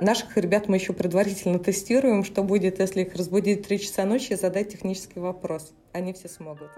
Наших ребят мы еще предварительно тестируем, что будет, если их разбудить в 3 часа ночи и задать технический вопрос. Они все смогут.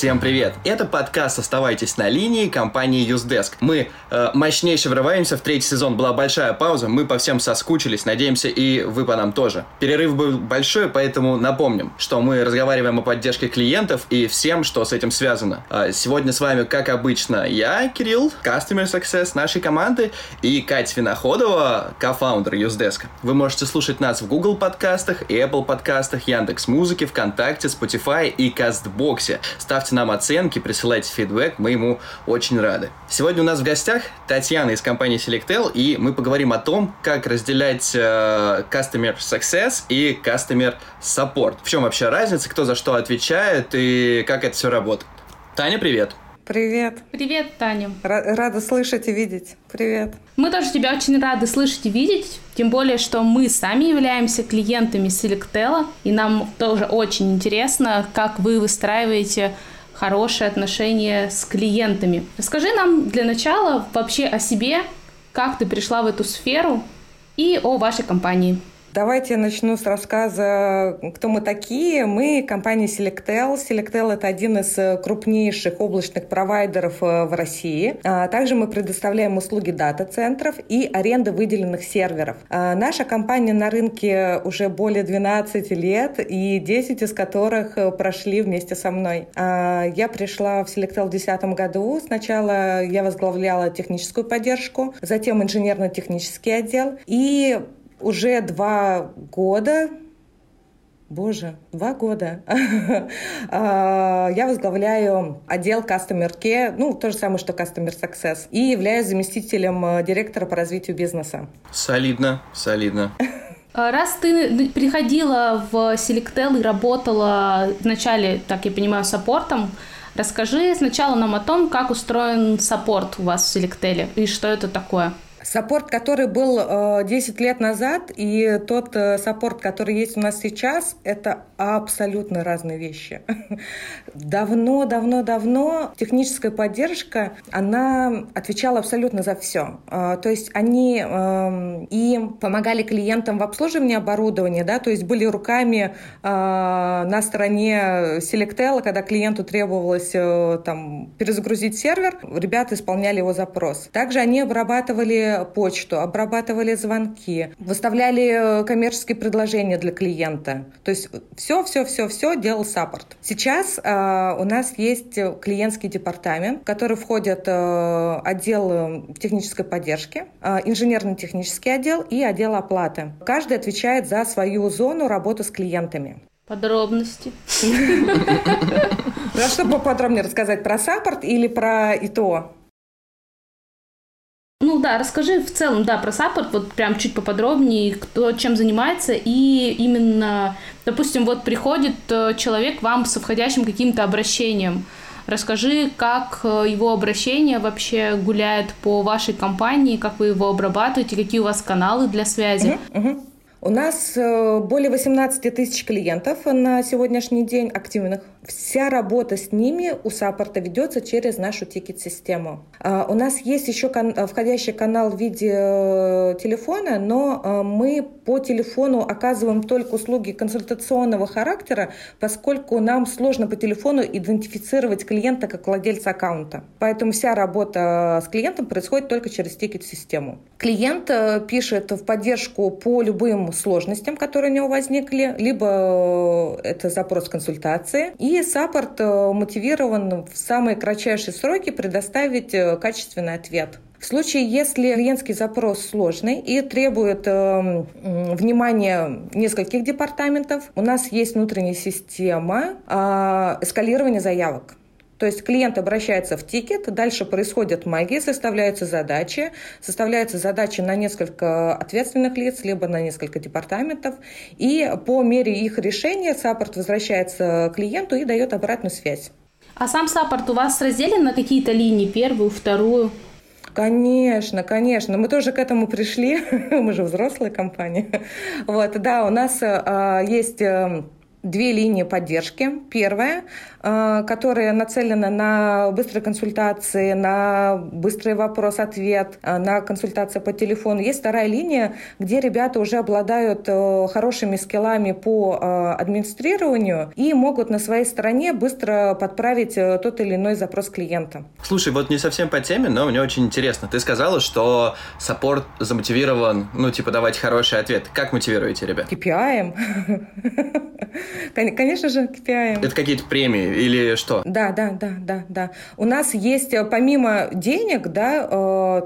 Всем привет! Это подкаст «Оставайтесь на линии» компании Usedesk. Мы э, мощнейше врываемся в третий сезон. Была большая пауза, мы по всем соскучились. Надеемся, и вы по нам тоже. Перерыв был большой, поэтому напомним, что мы разговариваем о поддержке клиентов и всем, что с этим связано. Э, сегодня с вами, как обычно, я, Кирилл, Customer Success нашей команды, и Катя Виноходова, кофаундер Usedesk. Вы можете слушать нас в Google подкастах, Apple подкастах, Яндекс Музыке, ВКонтакте, Spotify и Кастбоксе. Ставьте ставьте нам оценки, присылайте фидбэк, мы ему очень рады. Сегодня у нас в гостях Татьяна из компании Selectel, и мы поговорим о том, как разделять э, Customer Success и Customer Support. В чем вообще разница, кто за что отвечает и как это все работает. Таня, привет! Привет. Привет, Таня. Рада слышать и видеть. Привет. Мы тоже тебя очень рады слышать и видеть, тем более, что мы сами являемся клиентами Selectel, и нам тоже очень интересно, как вы выстраиваете хорошие отношения с клиентами. Расскажи нам для начала вообще о себе, как ты пришла в эту сферу и о вашей компании. Давайте начну с рассказа, кто мы такие. Мы компания Selectel. Selectel – это один из крупнейших облачных провайдеров э, в России. А, также мы предоставляем услуги дата-центров и аренды выделенных серверов. А, наша компания на рынке уже более 12 лет, и 10 из которых э, прошли вместе со мной. А, я пришла в Selectel в 2010 году. Сначала я возглавляла техническую поддержку, затем инженерно-технический отдел. И уже два года Боже, два года. А, я возглавляю отдел Customer Care, ну, то же самое, что Customer Success, и являюсь заместителем э, директора по развитию бизнеса. Солидно, солидно. А, раз ты приходила в Selectel и работала вначале, так я понимаю, саппортом, расскажи сначала нам о том, как устроен саппорт у вас в Selectel и что это такое. Саппорт, который был э, 10 лет назад, и тот э, саппорт, который есть у нас сейчас, это абсолютно разные вещи. Давно, давно, давно техническая поддержка, она отвечала абсолютно за все. Э, то есть они э, и помогали клиентам в обслуживании оборудования, да, то есть были руками э, на стороне Selectel, когда клиенту требовалось э, там перезагрузить сервер, ребята исполняли его запрос. Также они обрабатывали почту, обрабатывали звонки, выставляли э, коммерческие предложения для клиента. То есть все-все-все-все делал саппорт. Сейчас э, у нас есть клиентский департамент, в который входят э, отдел э, технической поддержки, э, инженерно-технический отдел и отдел оплаты. Каждый отвечает за свою зону работы с клиентами. Подробности. А что поподробнее рассказать про саппорт или про ИТО? Ну да, расскажи в целом, да, про саппорт, вот прям чуть поподробнее, кто чем занимается, и именно, допустим, вот приходит э, человек вам с входящим каким-то обращением, Расскажи, как э, его обращение вообще гуляет по вашей компании, как вы его обрабатываете, какие у вас каналы для связи. Uh-huh, uh-huh. У нас э, более 18 тысяч клиентов на сегодняшний день активных. Вся работа с ними у саппорта ведется через нашу тикет-систему. А, у нас есть еще входящий канал в виде э, телефона, но э, мы по телефону оказываем только услуги консультационного характера, поскольку нам сложно по телефону идентифицировать клиента как владельца аккаунта. Поэтому вся работа с клиентом происходит только через тикет-систему. Клиент пишет в поддержку по любым сложностям, которые у него возникли, либо э, это запрос консультации. И саппорт э, мотивирован в самые кратчайшие сроки предоставить э, качественный ответ. В случае, если клиентский запрос сложный и требует э, внимания нескольких департаментов, у нас есть внутренняя система э, эскалирования заявок. То есть клиент обращается в тикет, дальше происходит магия, составляются задачи, составляются задачи на несколько ответственных лиц, либо на несколько департаментов, и по мере их решения саппорт возвращается клиенту и дает обратную связь. А сам саппорт у вас разделен на какие-то линии, первую, вторую? Конечно, конечно. Мы тоже к этому пришли. Мы же взрослая компания. Вот, да, у нас э, есть э, две линии поддержки. Первая, которая нацелена на быстрые консультации, на быстрый вопрос-ответ, э, на консультации по телефону. Есть вторая линия, где ребята уже обладают э, хорошими скиллами по администрированию и могут на своей стороне быстро подправить тот или иной запрос клиента. Слушай, вот не совсем по теме, но мне очень интересно. Ты сказала, что саппорт замотивирован, ну, типа, давать хороший ответ. Как мотивируете ребят? KPI. Конечно же, KPI. Это какие-то премии или что? Да, да, да, да, да. У нас есть, э, помимо денег, да, э,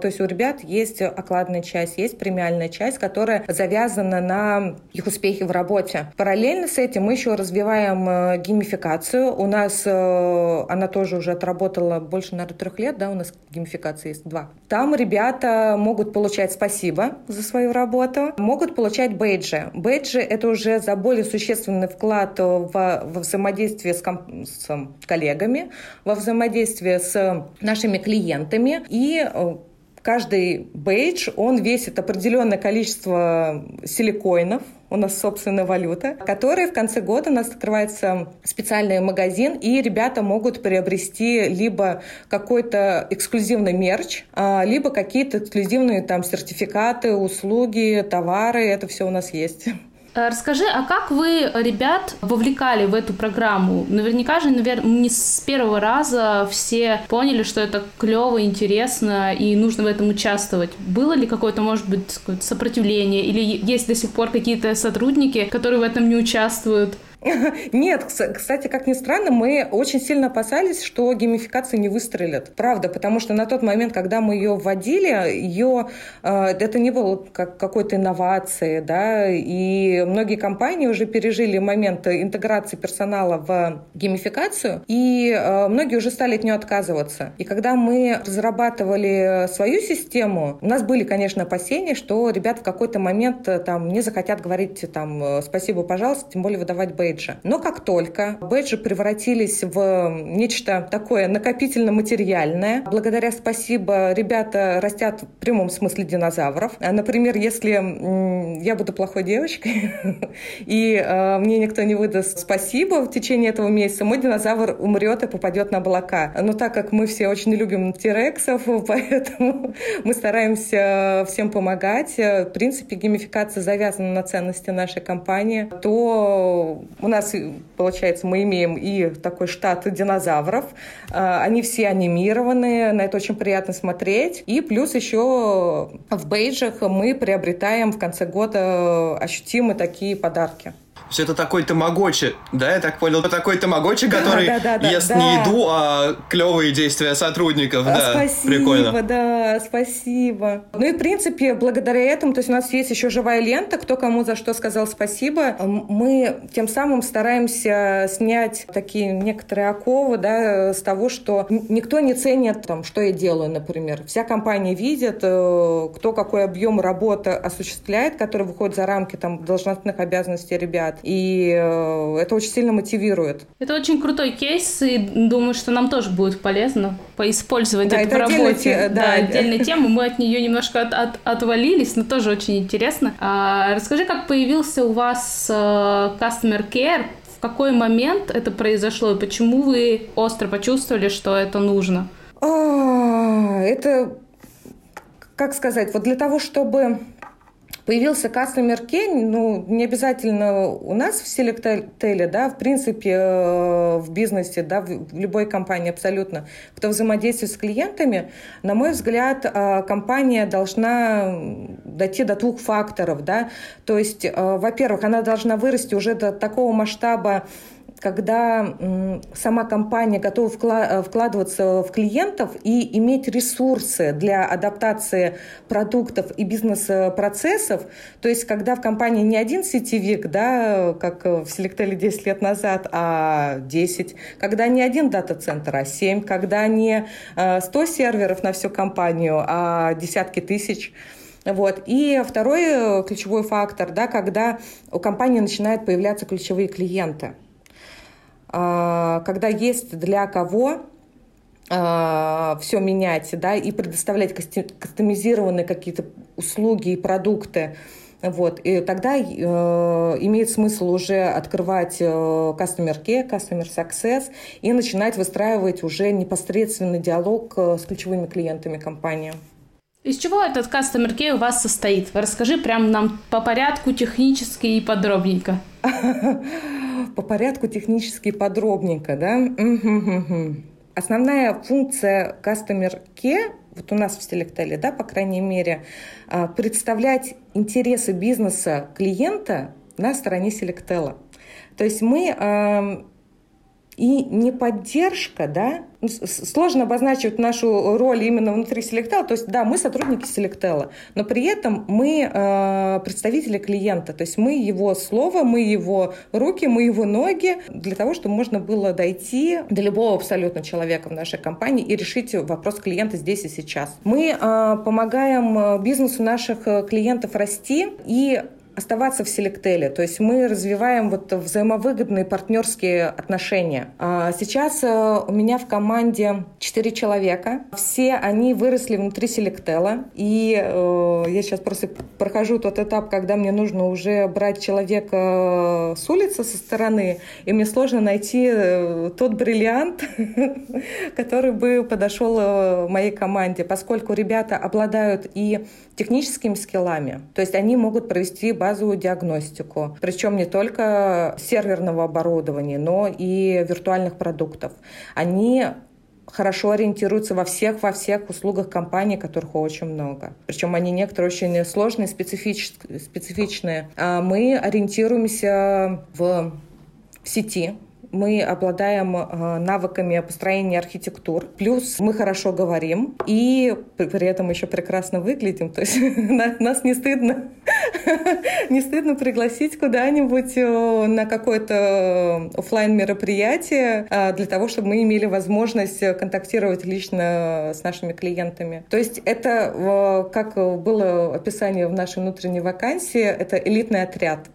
то есть у ребят есть окладная часть, есть премиальная часть, которая завязана на их успехи в работе. Параллельно с этим мы еще развиваем э, геймификацию. У нас э, она тоже уже отработала больше, наверное, трех лет, да, у нас геймификация есть два. Там ребята могут получать спасибо за свою работу, могут получать бейджи. Бейджи — это уже за более существенный вклад в, во взаимодействие с, ком- с коллегами, во взаимодействие с нашими клиентами и э, каждый бейдж, он весит определенное количество силикоинов, у нас собственная валюта, которая в конце года у нас открывается специальный магазин, и ребята могут приобрести либо какой-то эксклюзивный мерч, а, либо какие-то эксклюзивные там сертификаты, услуги, товары, это все у нас есть. Э, расскажи, а как вы ребят вовлекали в эту программу? Наверняка же, наверное, не с первого раза все поняли, что это клево, интересно и нужно в этом участвовать. Было ли какое-то, может быть, сопротивление или есть до сих пор какие-то сотрудники, которые в этом не участвуют? Нет, кстати, как ни странно, мы очень сильно опасались, что геймификация не выстрелит. Правда, потому что на тот момент, когда мы ее вводили, ее, э, это не было как какой-то инновации, да, и многие компании уже пережили момент интеграции персонала в геймификацию, и э, многие уже стали от нее отказываться. И когда мы разрабатывали свою систему, у нас были, конечно, опасения, что ребята в какой-то момент э, там не захотят говорить там спасибо, пожалуйста, тем более выдавать бейдж бейджа. Но как только бейджи превратились в нечто такое накопительно-материальное, благодаря спасибо ребята растят в прямом смысле динозавров. А, например, если я буду плохой девочкой, и э, мне никто не выдаст спасибо в течение этого месяца, мой динозавр умрет и попадет на облака. Но так как мы все очень любим тирексов, поэтому мы стараемся всем помогать. В принципе, геймификация завязана на ценности нашей компании, то у нас, получается, мы имеем и такой штат динозавров. А, они все анимированные, на это очень приятно смотреть. И плюс еще в бейджах мы приобретаем в конце года ощутимые такие подарки все это такой тамагочи, да, я так понял, такой тамагочи, который да, да, да, ест да. не еду, а клевые действия сотрудников, да, спасибо, прикольно. да, спасибо. Ну и, в принципе, благодаря этому, то есть у нас есть еще живая лента, кто кому за что сказал спасибо. Мы тем самым стараемся снять такие некоторые оковы, да, с того, что никто не ценит, там, что я делаю, например. Вся компания видит, э, кто какой объем работы осуществляет, который выходит за рамки там должностных обязанностей ребят. И э, это очень сильно мотивирует. Это очень крутой кейс, и думаю, что нам тоже будет полезно поиспользовать да, это в работе. Те, да, да, отдельная тема. Мы от нее немножко от, от, отвалились, но тоже очень интересно. А, расскажи, как появился у вас uh, Customer Care, в какой момент это произошло и почему вы остро почувствовали, что это нужно? А, это, как сказать, вот для того, чтобы Появился Customer Care, ну, не обязательно у нас в Selectel, да, в принципе, э, в бизнесе, да, в любой компании абсолютно, кто взаимодействует с клиентами, на мой взгляд, э, компания должна дойти до двух факторов, да, то есть, э, во-первых, она должна вырасти уже до такого масштаба когда сама компания готова э, вкладываться в клиентов и иметь ресурсы для адаптации продуктов и бизнес-процессов. То есть, когда в компании не один сетевик, да, как в Selectel 10 лет назад, а 10, когда не один дата-центр, а 7, когда не 100 э, серверов на всю компанию, а десятки тысяч. Вот. И второй э, ключевой фактор, да, когда у компании начинают появляться ключевые клиенты – когда есть для кого а, все менять, да, и предоставлять кастомизированные какие-то услуги и продукты Вот, и тогда э, имеет смысл уже открывать э, Customer Care, Customer Success и начинать выстраивать уже непосредственный диалог э, с ключевыми клиентами компании. Из чего этот Customer Care у вас состоит? Расскажи прям нам по порядку технически и подробненько. По порядку технически подробненько, да? Основная функция Customer Care вот у нас в Selectel, да, по крайней мере, а, представлять интересы бизнеса клиента на стороне Selectel. То есть мы и не поддержка, да, ну, сложно обозначить нашу роль именно внутри Селектела. То есть, да, мы сотрудники Селектела, но при этом мы э, представители клиента. То есть мы его слово, мы его руки, мы его ноги для того, чтобы можно было дойти до любого абсолютно человека в нашей компании и решить вопрос клиента здесь и сейчас. Мы э, помогаем э, бизнесу наших э, клиентов расти и оставаться в Селектеле. То есть мы развиваем вот взаимовыгодные партнерские отношения. А сейчас э, у меня в команде 4 человека. Все они выросли внутри Селектела. И э, я сейчас просто прохожу тот этап, когда мне нужно уже брать человека с улицы, со стороны. И мне сложно найти э, тот бриллиант, который бы подошел моей команде, поскольку ребята обладают и техническими скиллами. То есть они могут провести базовую диагностику, причем не только серверного оборудования, но и виртуальных продуктов. Они хорошо ориентируются во всех, во всех услугах компании, которых очень много. Причем они некоторые очень сложные, специфичные. А мы ориентируемся в сети, мы обладаем э, навыками построения архитектур, плюс мы хорошо говорим и при этом еще прекрасно выглядим. То есть нас не стыдно, не стыдно пригласить куда-нибудь э, на какое-то офлайн мероприятие э, для того, чтобы мы имели возможность контактировать лично с нашими клиентами. То есть это, как было описание в нашей внутренней вакансии, это элитный отряд.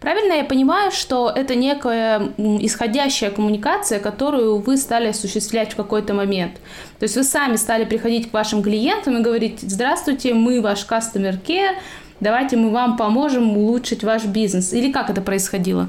Правильно я понимаю, что это некая исходящая коммуникация, которую вы стали осуществлять в какой-то момент. То есть вы сами стали приходить к вашим клиентам и говорить, здравствуйте, мы ваш customer care, давайте мы вам поможем улучшить ваш бизнес. Или как это происходило?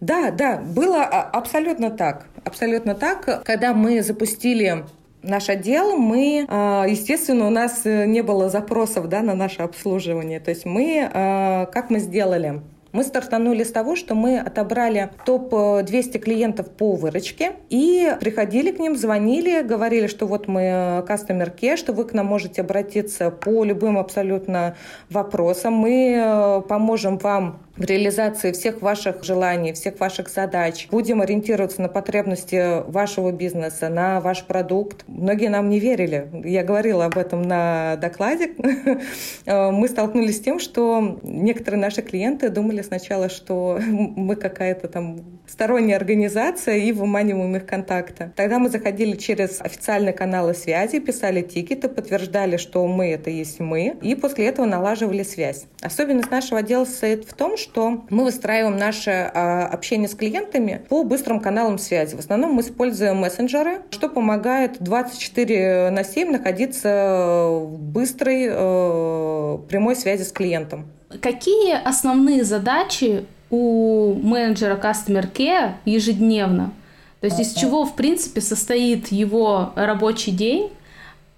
Да, да, было а, абсолютно так. Абсолютно так. Когда мы запустили наш отдел, мы, а, естественно, у нас э, не было запросов да, на наше обслуживание. То есть мы, а, как мы сделали? Мы стартанули с того, что мы отобрали топ-200 клиентов по выручке и приходили к ним, звонили, говорили, что вот мы Customer Care, что вы к нам можете обратиться по любым абсолютно вопросам. Мы э, поможем вам в реализации всех ваших желаний, всех ваших задач. Будем ориентироваться на потребности вашего бизнеса, на ваш продукт. Многие нам не верили. Я говорила об этом на докладе. Мы столкнулись с тем, что некоторые наши клиенты думали сначала, что мы какая-то там сторонняя организация и выманиваем их контакта. Тогда мы заходили через официальные каналы связи, писали тикеты, подтверждали, что мы — это есть мы, и после этого налаживали связь. Особенность нашего отдела состоит в том, что мы выстраиваем наше а, общение с клиентами по быстрым каналам связи. В основном мы используем мессенджеры, что помогает 24 на 7 находиться в быстрой э, прямой связи с клиентом. Какие основные задачи у менеджера Customer Care ежедневно? То есть из чего, в принципе, состоит его рабочий день,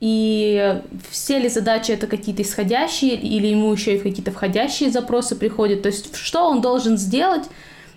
и все ли задачи это какие-то исходящие, или ему еще и какие-то входящие запросы приходят. То есть что он должен сделать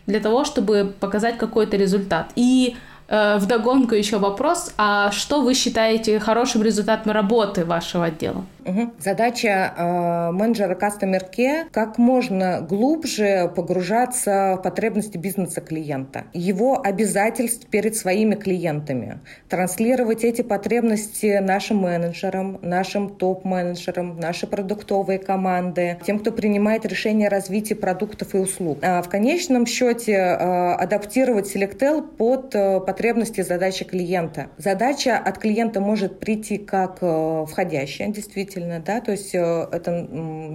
для того, чтобы показать какой-то результат. И э, вдогонку еще вопрос, а что вы считаете хорошим результатом работы вашего отдела? Угу. Задача э, менеджера Customer Care как можно глубже погружаться в потребности бизнеса клиента, его обязательств перед своими клиентами, транслировать эти потребности нашим менеджерам, нашим топ-менеджерам, наши продуктовые команды, тем, кто принимает решения о развитии продуктов и услуг. А в конечном счете э, адаптировать Selectel под э, потребности и задачи клиента. Задача от клиента может прийти как э, входящая, действительно, действительно, да, то есть э, это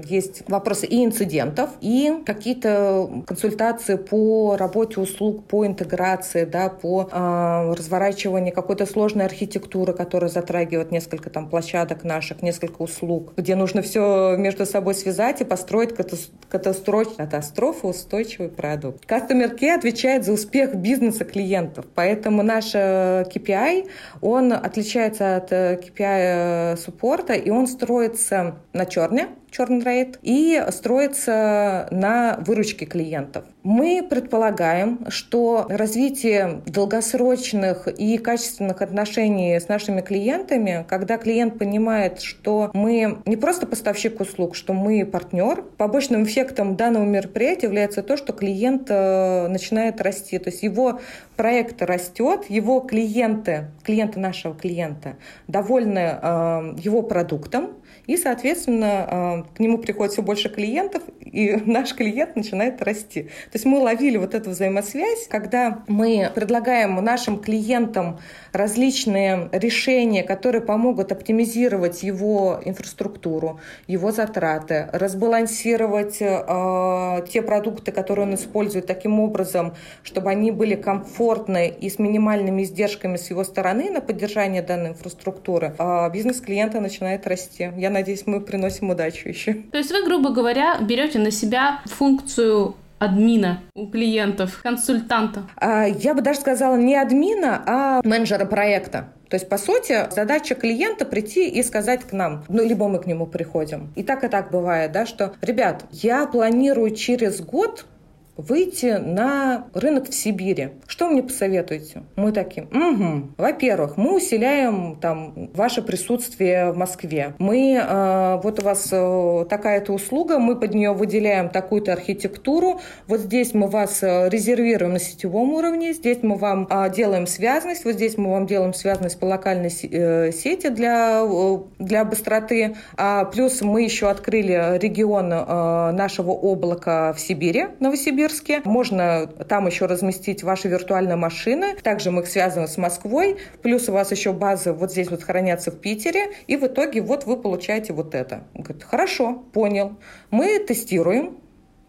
есть вопросы и инцидентов, и какие-то консультации по работе услуг, по интеграции, да, по э, разворачиванию какой-то сложной архитектуры, которая затрагивает несколько там площадок наших, несколько услуг, где нужно все между собой связать и построить катастроф, катастрофоустойчивый продукт. Customer Care отвечает за успех бизнеса клиентов, поэтому наш KPI, он отличается от KPI суппорта, и он строится на черне, churn rate, и строится на выручке клиентов. Мы предполагаем, что развитие долгосрочных и качественных отношений с нашими клиентами, когда клиент понимает, что мы не просто поставщик услуг, что мы партнер, побочным эффектом данного мероприятия является то, что клиент э, начинает расти. То есть его проект растет, его клиенты, клиенты нашего клиента довольны э, его продуктом, и, соответственно, э, к нему приходит все больше клиентов, и наш клиент начинает расти. То есть мы ловили вот эту взаимосвязь, когда мы предлагаем нашим клиентам различные решения, которые помогут оптимизировать его инфраструктуру, его затраты, разбалансировать э, те продукты, которые он использует таким образом, чтобы они были комфортны и с минимальными издержками с его стороны на поддержание данной инфраструктуры, э, бизнес клиента начинает расти. Я надеюсь, мы приносим удачу еще. То есть вы, грубо говоря, берете на себя функцию админа у клиентов, консультанта? А, я бы даже сказала не админа, а менеджера проекта. То есть, по сути, задача клиента прийти и сказать к нам, ну, либо мы к нему приходим. И так и так бывает, да, что, ребят, я планирую через год выйти на рынок в Сибири. Что мне посоветуете? Мы такие, угу. Во-первых, мы усиляем там ваше присутствие в Москве. Мы, э, вот у вас э, такая-то услуга, мы под нее выделяем такую-то архитектуру. Вот здесь мы вас э, резервируем на сетевом уровне, здесь мы вам э, делаем связность, вот здесь мы вам делаем связность по локальной э, сети для, э, для быстроты. А плюс мы еще открыли регион э, нашего облака в Сибири, Новосибирск, Новосибирске. Можно там еще разместить ваши виртуальные машины. Также мы их связываем с Москвой. Плюс у вас еще базы вот здесь вот хранятся в Питере. И в итоге вот вы получаете вот это. Он говорит, хорошо, понял. Мы тестируем,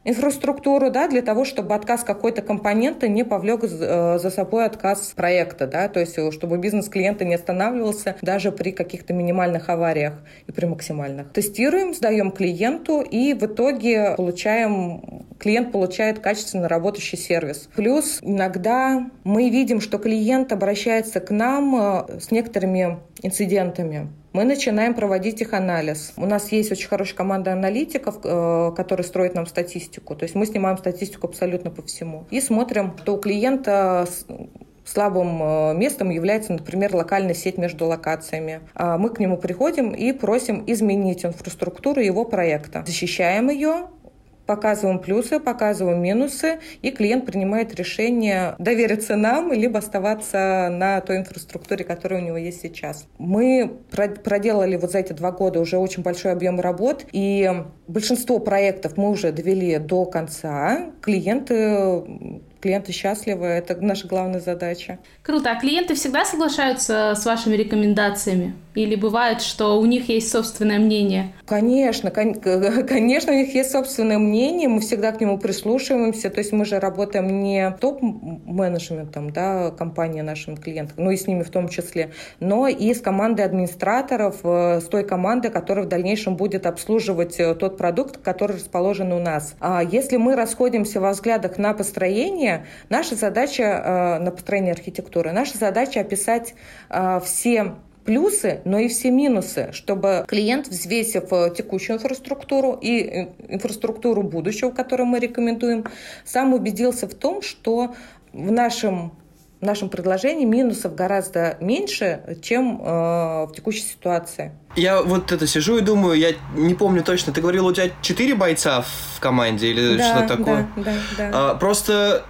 инфраструктуру, да, для того, чтобы отказ какой-то компонента не повлек э, за собой отказ проекта, да, то есть э, чтобы бизнес клиента не останавливался даже при каких-то минимальных авариях и при максимальных. Тестируем, сдаем клиенту и в итоге получаем клиент получает качественно работающий сервис. Плюс иногда мы видим, что клиент обращается к нам э, с некоторыми инцидентами. Мы начинаем проводить их анализ. У нас есть очень хорошая команда аналитиков, э, которые строят нам статистику. То есть мы снимаем статистику абсолютно по всему. И смотрим, что у клиента слабым э, местом является, например, локальная сеть между локациями. А мы к нему приходим и просим изменить инфраструктуру его проекта. Защищаем ее, показываем плюсы, показываем минусы, и клиент принимает решение довериться нам, либо оставаться на той инфраструктуре, которая у него есть сейчас. Мы проделали вот за эти два года уже очень большой объем работ, и большинство проектов мы уже довели до конца. Клиенты клиенты счастливы, это наша главная задача. Круто. А клиенты всегда соглашаются с вашими рекомендациями? Или бывает, что у них есть собственное мнение? Конечно, конечно, у них есть собственное мнение, мы всегда к нему прислушиваемся, то есть мы же работаем не топ-менеджментом, да, компании нашим клиентам, ну и с ними в том числе, но и с командой администраторов, э, с той командой, которая в дальнейшем будет обслуживать э, тот продукт, который расположен у нас. А если мы расходимся во взглядах на построение, построения, наша задача э, на построение архитектуры, наша задача описать э, все плюсы, но и все минусы, чтобы клиент, взвесив э, текущую инфраструктуру и инфраструктуру будущего, которую мы рекомендуем, сам убедился в том, что в нашем в нашем предложении минусов гораздо меньше, чем э, в текущей ситуации. Я вот это сижу и думаю, я не помню точно, ты говорила, у тебя четыре бойца в команде или да, что такое? Да, да, да. А, просто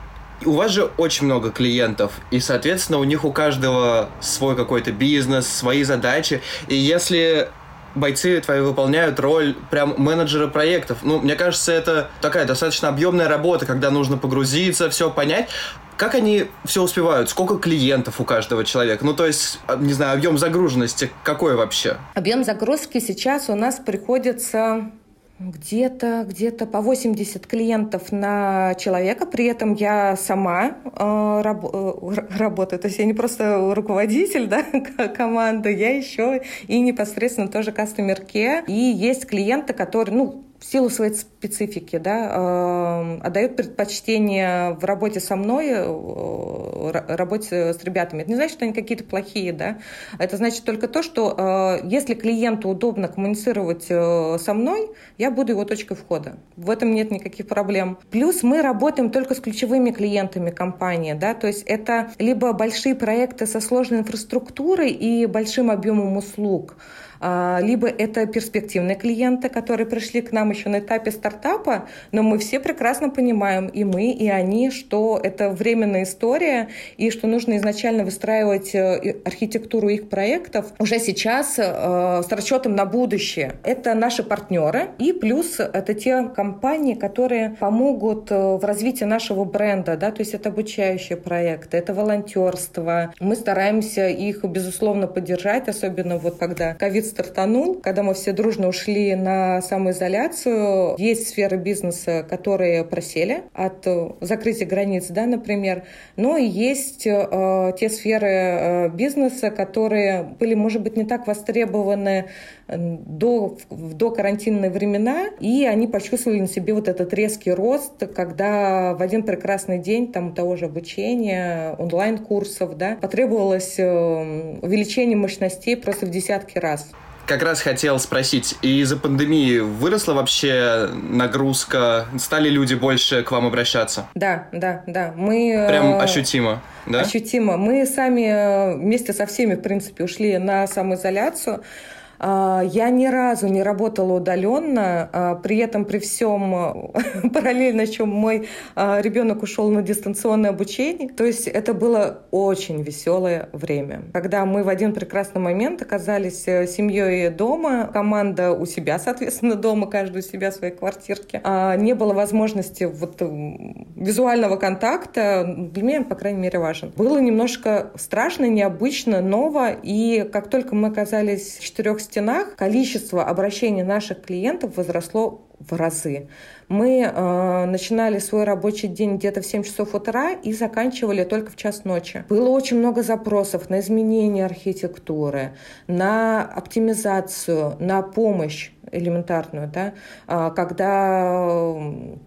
у вас же очень много клиентов, и, соответственно, у них у каждого свой какой-то бизнес, свои задачи. И если бойцы твои выполняют роль прям менеджера проектов. Ну, мне кажется, это такая достаточно объемная работа, когда нужно погрузиться, все понять. как они все успевают? Сколько клиентов у каждого человека? Ну, то есть, а, не знаю, объем загруженности какой вообще? Объем загрузки сейчас у нас приходится где-то где-то по 80 клиентов на человека. При этом я сама э, раб, э, работаю. То есть я не просто руководитель да, команды, я еще и непосредственно тоже кастомерке. И есть клиенты, которые, ну, в силу своей специфики, да, э, отдают предпочтение в работе со мной, э, работе с ребятами. Это не значит, что они какие-то плохие, да. Это значит только то, что э, если клиенту удобно коммуницировать э, со мной, я буду его точкой входа. В этом нет никаких проблем. Плюс мы работаем только с ключевыми клиентами компании, да, то есть это либо большие проекты со сложной инфраструктурой и большим объемом услуг, либо это перспективные клиенты, которые пришли к нам еще на этапе стартапа, но мы все прекрасно понимаем, и мы, и они, что это временная история, и что нужно изначально выстраивать э, архитектуру их проектов уже сейчас э, с расчетом на будущее. Это наши партнеры, и плюс это те компании, которые помогут э, в развитии нашего бренда, да, то есть это обучающие проекты, это волонтерство. Мы стараемся их, безусловно, поддержать, особенно вот когда ковид стартанул, когда мы все дружно ушли на самоизоляцию. Есть сферы бизнеса, которые просели от э, закрытия границ, да, например, но есть э, те сферы э, бизнеса, которые были, может быть, не так востребованы до, в до карантинные времена, и они почувствовали на себе вот этот резкий рост, когда в один прекрасный день там того же обучения, онлайн-курсов, да, потребовалось э, увеличение мощностей просто в десятки раз как раз хотел спросить, из-за пандемии выросла вообще нагрузка? Стали люди больше к вам обращаться? Да, да, да. Мы... Прям э, ощутимо, да? Ощутимо. Мы сами э, вместе со всеми, в принципе, ушли на самоизоляцию. А, я ни разу не работала удаленно, а, при этом при всем параллельно, чем мой а, ребенок ушел на дистанционное обучение. То есть это было очень веселое время, когда мы в один прекрасный момент оказались э, семьей дома, команда у себя, соответственно, дома, каждый у себя в своей квартирке. Не было возможности вот визуального контакта, для меня, по крайней мере, важен. Было немножко страшно, необычно, ново, и как только мы оказались в четырех стенах количество обращений наших клиентов возросло в разы. Мы э, начинали свой рабочий день где-то в 7 часов утра и заканчивали только в час ночи. Было очень много запросов на изменение архитектуры, на оптимизацию, на помощь элементарную, да, а, когда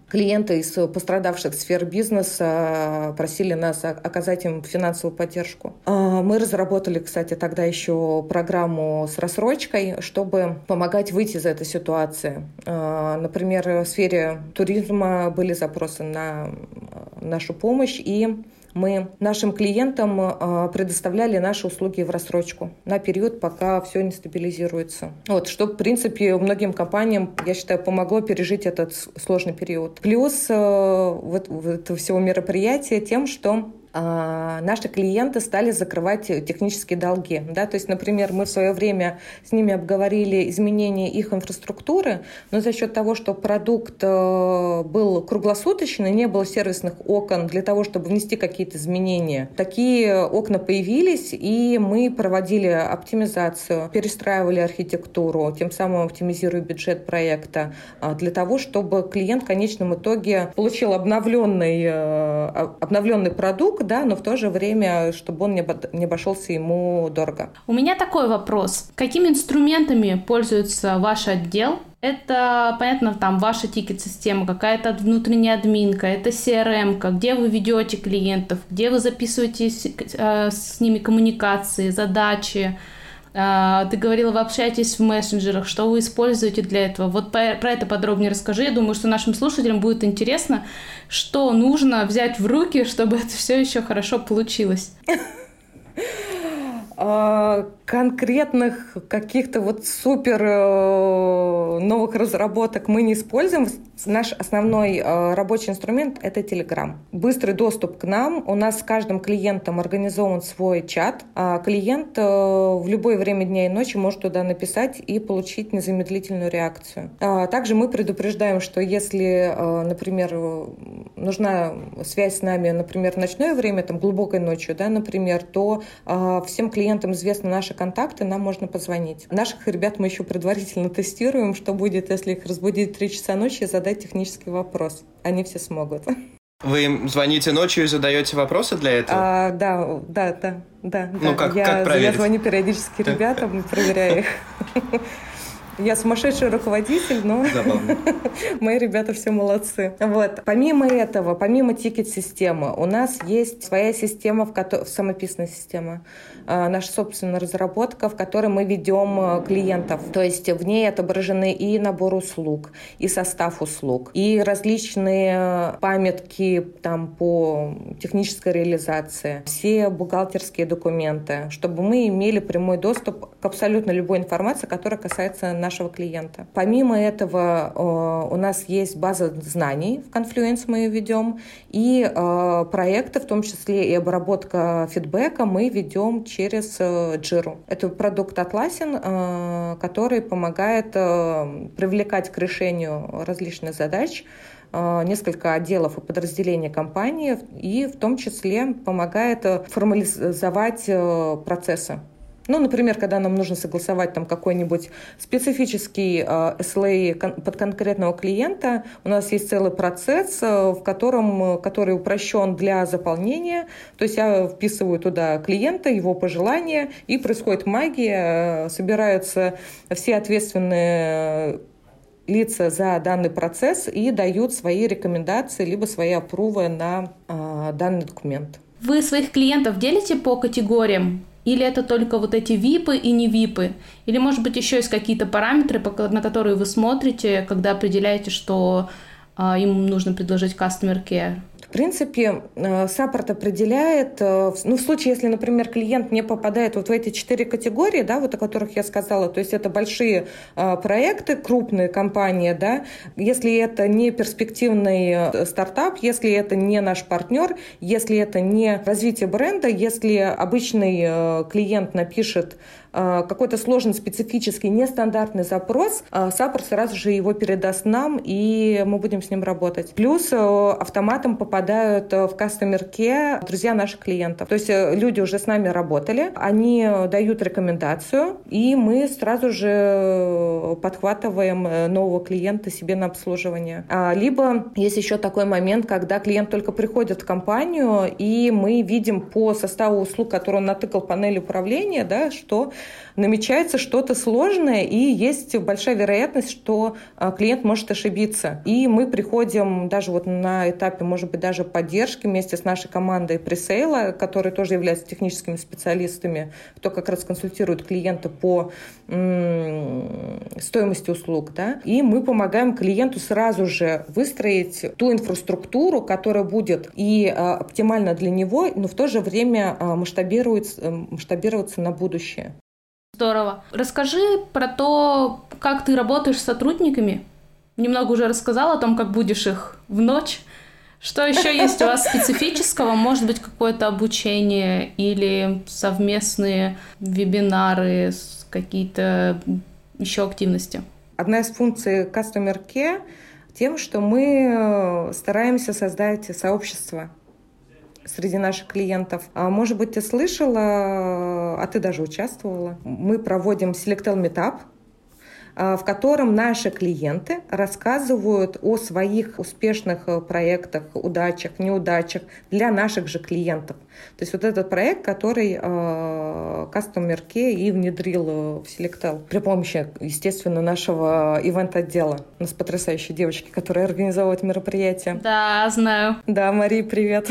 клиенты из пострадавших сфер бизнеса просили нас оказать им финансовую поддержку. А, мы разработали, кстати, тогда еще программу с рассрочкой, чтобы помогать выйти из этой ситуации. А, например, в сфере туризма были запросы на нашу помощь, и мы нашим клиентам а, предоставляли наши услуги в рассрочку на период, пока все не стабилизируется. Вот, что, в принципе, многим компаниям, я считаю, помогло пережить этот сложный период. Плюс э, вот, вот всего мероприятия тем, что наши клиенты стали закрывать технические долги. Да? То есть, например, мы в свое время с ними обговорили изменение их инфраструктуры, но за счет того, что продукт э, был круглосуточный, не было сервисных окон для того, чтобы внести какие-то изменения. Такие окна появились, и мы проводили оптимизацию, перестраивали архитектуру, тем самым оптимизируя бюджет проекта, а, для того, чтобы клиент в конечном итоге получил обновленный, э, обновленный продукт, да, но в то же время, чтобы он не обошелся ему дорого. У меня такой вопрос. Какими инструментами пользуется ваш отдел? Это, понятно, там ваша тикет-система, какая-то внутренняя админка, это CRM, где вы ведете клиентов, где вы записываете э, с ними коммуникации, задачи, ты говорила, вы общаетесь в мессенджерах, что вы используете для этого. Вот про это подробнее расскажи. Я думаю, что нашим слушателям будет интересно, что нужно взять в руки, чтобы это все еще хорошо получилось. А, конкретных каких-то вот супер э, новых разработок мы не используем. Наш основной э, рабочий инструмент – это Telegram. Быстрый доступ к нам. У нас с каждым клиентом организован свой чат. А клиент в любое время дня и ночи может туда написать и получить незамедлительную реакцию. А также мы предупреждаем, что если, например, нужна связь с нами, например, в ночное время, там, глубокой ночью, да, например, то всем клиентам известны наши контакты, нам можно позвонить. Наших ребят мы еще предварительно тестируем, что будет, если их разбудить в 3 часа ночи и задать технический вопрос. Они все смогут. Вы им звоните ночью и задаете вопросы для этого? А, да, да, да, да. Ну, как, я, как проверить? Я звоню периодически ребятам проверяю их. Я сумасшедший руководитель, но мои ребята все молодцы. Вот. Помимо этого, помимо тикет-системы, у нас есть своя система, в которой, самописная система, наша собственная разработка, в которой мы ведем э, клиентов. То есть в ней отображены и набор услуг, и состав услуг, и различные памятки там по технической реализации, все бухгалтерские документы, чтобы мы имели прямой доступ к абсолютно любой информации, которая касается нашего клиента. Помимо этого э, у нас есть база знаний, в Confluence мы ее ведем, и э, проекты, в том числе и обработка фидбэка, мы ведем через э, Jira. Это продукт Atlassian, который помогает привлекать к решению различных задач, несколько отделов и подразделений компании, и в том числе помогает формализовать процессы ну, например, когда нам нужно согласовать там какой-нибудь специфический э, SLA кон- под конкретного клиента, у нас есть целый процесс, э, в котором, который упрощен для заполнения. То есть я вписываю туда клиента, его пожелания, и происходит магия, э, собираются все ответственные лица за данный процесс и дают свои рекомендации либо свои опрувы на э, данный документ. Вы своих клиентов делите по категориям? Или это только вот эти випы и не випы? Или, может быть, еще есть какие-то параметры, на которые вы смотрите, когда определяете, что э, им нужно предложить customer care? Принципе, э, саппорт определяет, э, ну, в случае, если, например, клиент не попадает вот в эти четыре категории, да, вот о которых я сказала, то есть это большие э, проекты, крупные компании, да, если это не перспективный стартап, если это не наш партнер, если это не развитие бренда, если обычный клиент напишет какой-то сложный, специфический, нестандартный запрос, Саппорт сразу же его передаст нам, и мы будем с ним работать. Плюс автоматом попадают в Customer Care друзья наших клиентов. То есть люди уже с нами работали, они дают рекомендацию, и мы сразу же подхватываем нового клиента себе на обслуживание. А, либо есть еще такой момент, когда клиент только приходит в компанию, и мы видим по составу услуг, которые он натыкал в панели управления, да, что намечается что-то сложное, и есть большая вероятность, что а, клиент может ошибиться. И мы приходим даже вот на этапе, может быть, даже поддержки вместе с нашей командой пресейла, которые тоже являются техническими специалистами, кто как раз консультирует клиента по стоимости услуг, да, и мы помогаем клиенту сразу же выстроить ту инфраструктуру, которая будет и а, оптимальна для него, но в то же время а, масштабируется, масштабироваться на будущее. Здорово. Расскажи про то, как ты работаешь с сотрудниками. Немного уже рассказал о том, как будешь их в ночь. Что еще есть у вас специфического? Может быть, какое-то обучение или совместные вебинары, какие-то еще активности? Одна из функций Customer Care тем, что мы стараемся создать сообщество среди наших клиентов. А, может быть, ты слышала, а ты даже участвовала. Мы проводим Selectel Meetup, а, в котором наши клиенты рассказывают о своих успешных э, проектах, удачах, неудачах для наших же клиентов. То есть вот этот проект, который э, Customer Care и внедрил э, в Selectel при помощи, естественно, нашего ивент-отдела. У нас потрясающие девочки, которые организовывают мероприятия. Да, знаю. Да, Мари, привет.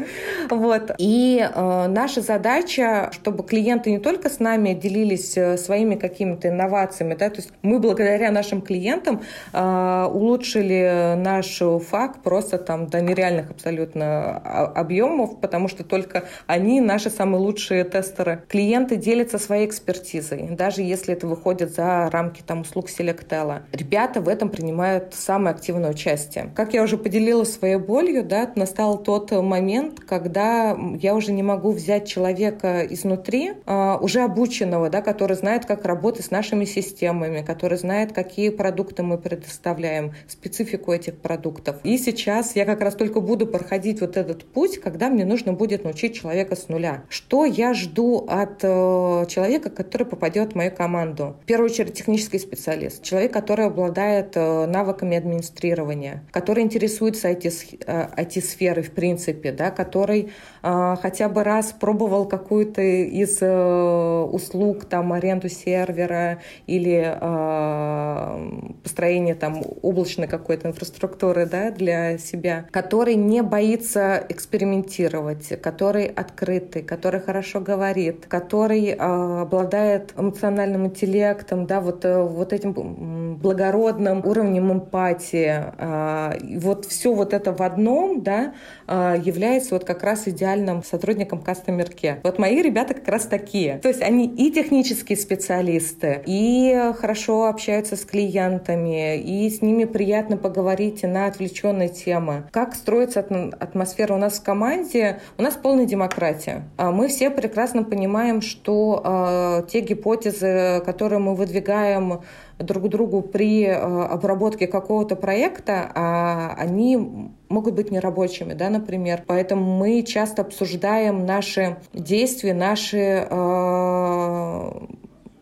вот. И наша задача, чтобы клиенты не только с нами делились своими какими-то инновациями, да, то есть мы благодаря нашим клиентам э, улучшили наш факт просто там до нереальных абсолютно объемов, потому что только они наши самые лучшие тестеры. Клиент клиенты делятся своей экспертизой, даже если это выходит за рамки там, услуг Селектела. Ребята в этом принимают самое активное участие. Как я уже поделилась своей болью, да, настал тот момент, когда я уже не могу взять человека изнутри, а, уже обученного, да, который знает, как работать с нашими системами, который знает, какие продукты мы предоставляем, специфику этих продуктов. И сейчас я как раз только буду проходить вот этот путь, когда мне нужно будет научить человека с нуля. Что я жду от э, человека, который попадет в мою команду? В первую очередь технический специалист, человек, который обладает э, навыками администрирования, который интересуется IT-сферой э, в принципе, да, который э, хотя бы раз пробовал какую-то из э, услуг, там, аренду сервера или э, построение там облачной какой-то инфраструктуры, да, для себя, который не боится экспериментировать, который открытый, который хорошо говорит, который э, обладает эмоциональным интеллектом, да, вот, э, вот этим благородным уровнем эмпатии. Э, вот все вот это в одном, да, является вот как раз идеальным сотрудником кастомерке. Вот мои ребята как раз такие. То есть они и технические специалисты, и хорошо общаются с клиентами, и с ними приятно поговорить на отвлеченные темы. Как строится атмосфера у нас в команде? У нас полная демократия. А мы все прекрасно понимаем, что э, те гипотезы, которые мы выдвигаем друг другу при э, обработке какого-то проекта, а они могут быть нерабочими, да, например. Поэтому мы часто обсуждаем наши действия, наши э,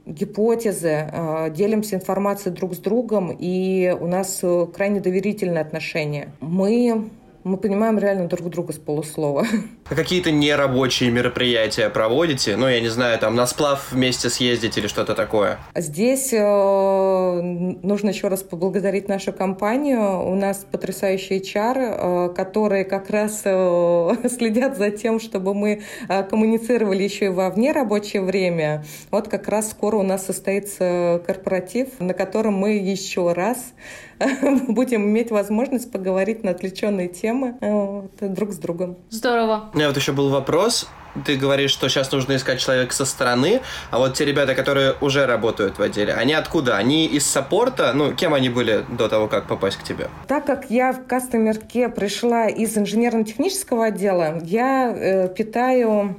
гипотезы, э, делимся информацией друг с другом, и у нас крайне доверительные отношения. Мы мы понимаем реально друг друга с полуслова. А какие-то нерабочие мероприятия проводите? Ну, я не знаю, там на сплав вместе съездить или что-то такое? Здесь э, нужно еще раз поблагодарить нашу компанию. У нас потрясающий HR, э, которые как раз э, следят за тем, чтобы мы э, коммуницировали еще и во вне рабочее время. Вот как раз скоро у нас состоится корпоратив, на котором мы еще раз будем иметь возможность поговорить на отвлеченные темы э, друг с другом. Здорово. У меня вот еще был вопрос. Ты говоришь, что сейчас нужно искать человека со стороны, а вот те ребята, которые уже работают в отделе, они откуда? Они из саппорта? Ну, кем они были до того, как попасть к тебе? Так как я в кастомерке пришла из инженерно-технического отдела, я э, питаю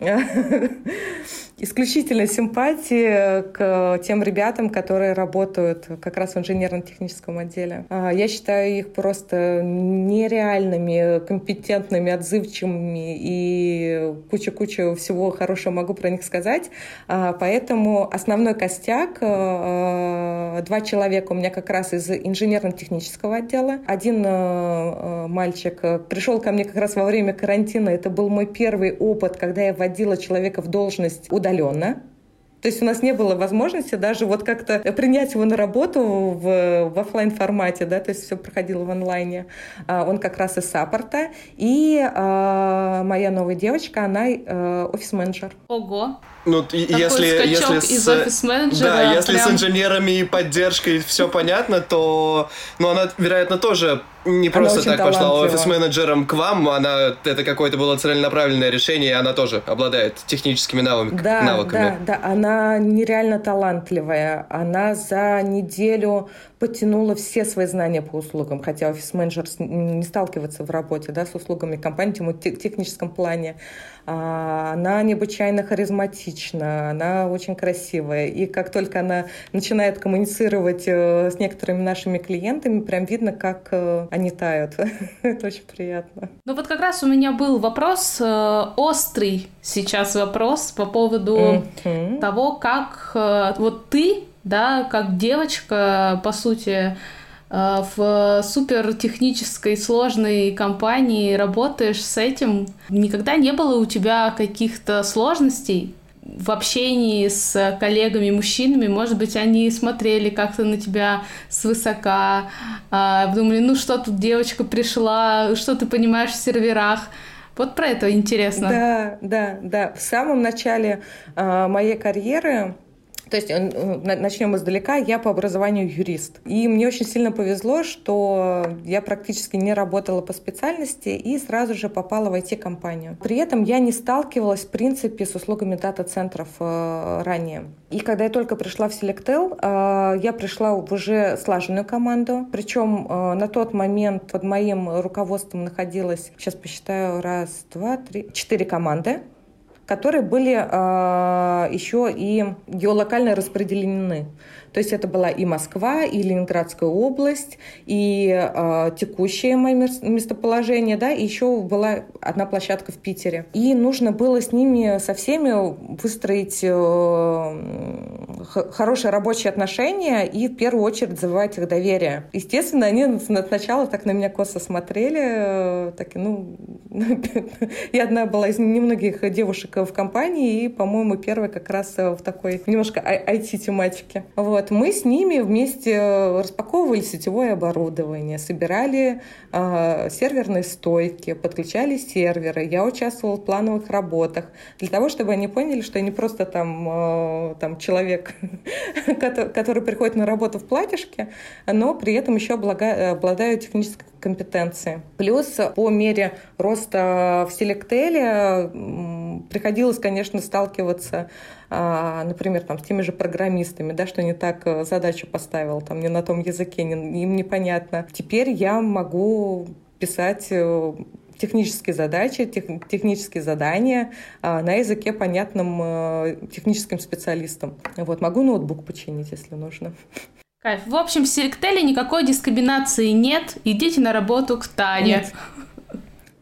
исключительной симпатии к тем ребятам, которые работают как раз в инженерно-техническом отделе. А, я считаю их просто нереальными, компетентными, отзывчивыми и куча-куча всего хорошего могу про них сказать. А, поэтому основной костяк, а, два человека у меня как раз из инженерно-технического отдела. Один мальчик пришел ко мне как раз во время карантина. Это был мой первый опыт, когда я вводила человека в должность удаленно. То есть у нас не было возможности даже вот как-то принять его на работу в, в офлайн формате, да, то есть все проходило в онлайне. А, он как раз из саппорта. И а, моя новая девочка, она а, офис-менеджер. Ого! Ну, Такой если, если с, из офис-менеджера. Да, если прям... с инженерами и поддержкой все понятно, то ну, она, вероятно, тоже не просто так пошла офис-менеджером к вам, она это какое-то было целенаправленное решение, и она тоже обладает техническими навыками. Да, навыками. да, да, она нереально талантливая. Она за неделю подтянула все свои знания по услугам, хотя офис-менеджер не сталкивается в работе да, с услугами компании в техническом плане. А, она необычайно харизматична, она очень красивая. И как только она начинает коммуницировать э, с некоторыми нашими клиентами, прям видно, как э, они тают. Это очень приятно. Ну вот как раз у меня был вопрос, э, острый сейчас вопрос по поводу mm-hmm. того, как вот ты, да, как девочка, по сути, Э, в супертехнической сложной компании работаешь с этим, никогда не было у тебя каких-то сложностей в общении с коллегами-мужчинами, может быть, они смотрели как-то на тебя свысока, э, думали, ну что тут девочка пришла, что ты понимаешь в серверах, вот про это интересно. Да, да, да. В самом начале э, моей карьеры То есть начнем издалека. Я по образованию юрист. И мне очень сильно повезло, что я практически не работала по специальности и сразу же попала в IT-компанию. При этом я не сталкивалась, в принципе, с услугами дата-центров э, ранее. И когда я только пришла в Selectel, э, я пришла в уже слаженную команду. Причем э, на тот момент под моим руководством находилось, сейчас посчитаю, раз, два, три, четыре команды которые были э, еще и геолокально распределены. То есть это была и Москва, и Ленинградская область, и э, текущее мое местоположение, да, и еще была одна площадка в Питере. И нужно было с ними, со всеми выстроить э, хорошие рабочие отношения и в первую очередь завоевать их доверие. Естественно, они сначала так на меня косо смотрели, э, так, ну, я одна была из немногих девушек в компании, и, по-моему, первая как раз в такой немножко IT-тематике. Вот. Вот мы с ними вместе э, распаковывали сетевое оборудование, собирали э, серверные стойки, подключали серверы. Я участвовала в плановых работах для того, чтобы они поняли, что я не просто там, э, там человек, который приходит на работу в платьишке, но при этом еще обладаю технической компетенцией. Плюс по мере роста в Селектеле приходилось, конечно, сталкиваться например, там, с теми же программистами, да, что не так э, задачу поставил, там, не на том языке, не, им непонятно. Теперь я могу писать э, технические задачи, тех, технические задания а, на языке, понятном э, техническим специалистам. Вот, могу ноутбук починить, если нужно. Кайф. В общем, в Селектеле никакой дискриминации нет. Идите на работу к Тане. Нет.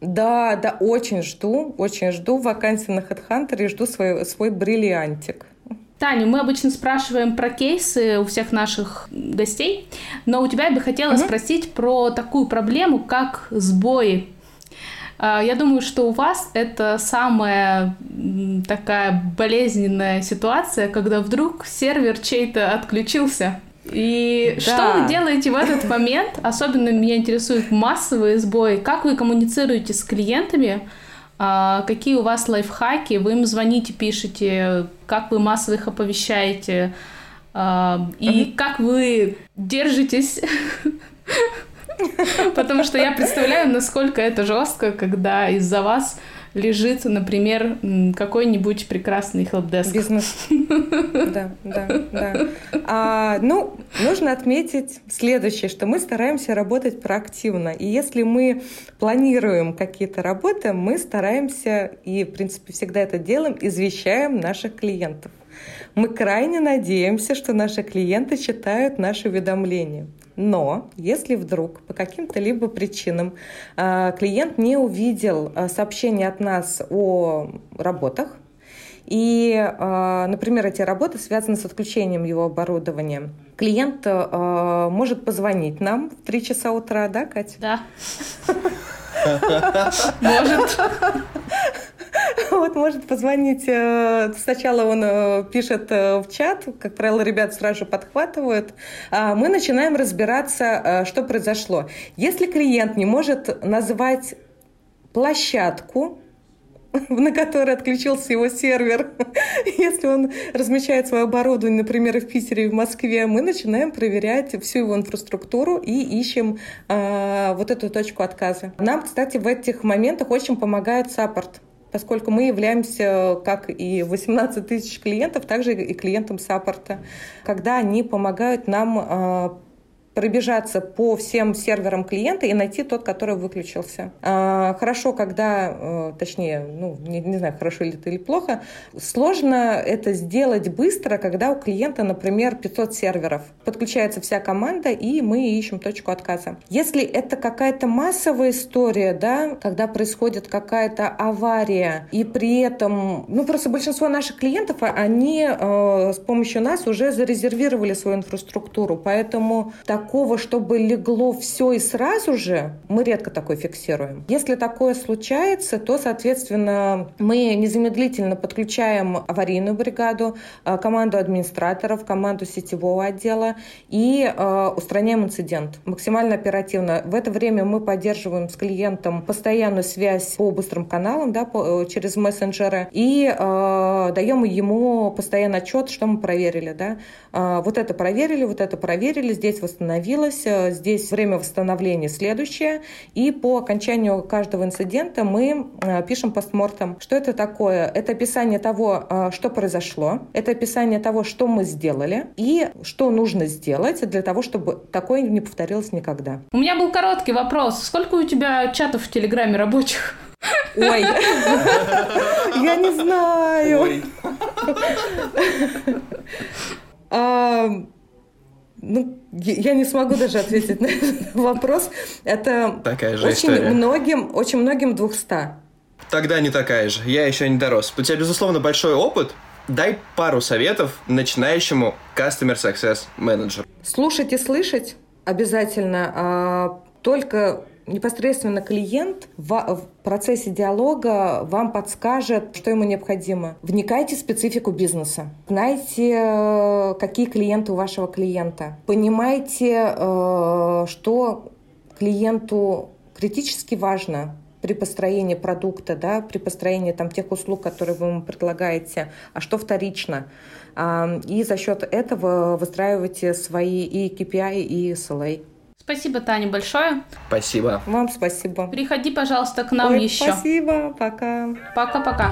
Да, да, очень жду, очень жду вакансии на HeadHunter и жду свой, свой бриллиантик. Таня, мы обычно спрашиваем про кейсы у всех наших гостей, но у тебя я бы хотела угу. спросить про такую проблему, как сбои. А, я думаю, что у вас это самая такая болезненная ситуация, когда вдруг сервер чей-то отключился. И да. что вы делаете в этот момент? Особенно меня интересуют массовые сбои. Как вы коммуницируете с клиентами? А, какие у вас лайфхаки? Вы им звоните, пишете? Как вы массово их оповещаете? А, и как вы держитесь? Потому что я представляю, насколько это жестко, когда из-за вас лежит, например, какой-нибудь прекрасный хелпдеск. Бизнес. Да, да, да. А, ну, нужно отметить следующее, что мы стараемся работать проактивно. И если мы планируем какие-то работы, мы стараемся, и, в принципе, всегда это делаем, извещаем наших клиентов. Мы крайне надеемся, что наши клиенты читают наши уведомления. Но если вдруг по каким-то либо причинам а, клиент не увидел а, сообщение от нас о работах, и, а, например, эти работы связаны с отключением его оборудования. Клиент может позвонить нам в 3 часа утра, да, Катя? Да. Может. Вот, может позвонить. Э, сначала он э, пишет э, в чат, как правило, ребят сразу подхватывают. А мы начинаем разбираться, что произошло. Если клиент не может назвать площадку, на которой отключился его сервер. Если он размещает свое оборудование, например, в Питере и в Москве, мы начинаем проверять всю его инфраструктуру и ищем э, вот эту точку отказа. Нам, кстати, в этих моментах очень помогает саппорт поскольку мы являемся, как и 18 тысяч клиентов, также и клиентом саппорта, когда они помогают нам а, пробежаться по всем серверам клиента и найти тот, который выключился. А, хорошо, когда, э, точнее, ну, не, не знаю, хорошо ли это или плохо, сложно это сделать быстро, когда у клиента, например, 500 серверов. Подключается вся команда, и мы ищем точку отказа. Если это какая-то массовая история, да, когда происходит какая-то авария, и при этом, ну, просто большинство наших клиентов, а, они э, с помощью нас уже зарезервировали свою инфраструктуру, поэтому так такого, чтобы легло все и сразу же, мы редко такое фиксируем. Если такое случается, то, соответственно, мы незамедлительно подключаем аварийную бригаду, э, команду администраторов, команду сетевого отдела и э, устраняем инцидент максимально оперативно. В это время мы поддерживаем с клиентом постоянную связь по быстрым каналам, да, по, через мессенджеры и э, даем ему постоянно отчет, что мы проверили, да. Э, вот это проверили, вот это проверили, здесь восстановилось, э, здесь время восстановления следующее, и по окончанию каждого инцидента мы э, пишем постмортом. Что это такое? Это описание того, э, что произошло, это описание того, что мы сделали и что нужно сделать для того, чтобы такое не повторилось никогда. У меня был короткий вопрос. Сколько у тебя чатов в Телеграме рабочих? Ой, я не знаю. Ну, я не смогу даже ответить на этот вопрос. Это такая же очень история. многим, очень многим 200. Тогда не такая же. Я еще не дорос. У тебя, безусловно, большой опыт. Дай пару советов начинающему Customer Success менеджеру. Слушать и слышать обязательно. А, только непосредственно клиент в, процессе диалога вам подскажет, что ему необходимо. Вникайте в специфику бизнеса. Знайте, э, какие клиенты у вашего клиента. Понимайте, э, что клиенту критически важно при построении продукта, да, при построении там, тех услуг, которые вы ему предлагаете, а что вторично. И за счет этого выстраивайте свои и KPI, и SLA. Спасибо, Таня, большое. Спасибо. Вам спасибо. Приходи, пожалуйста, к нам Ой, еще. Спасибо, пока. Пока-пока.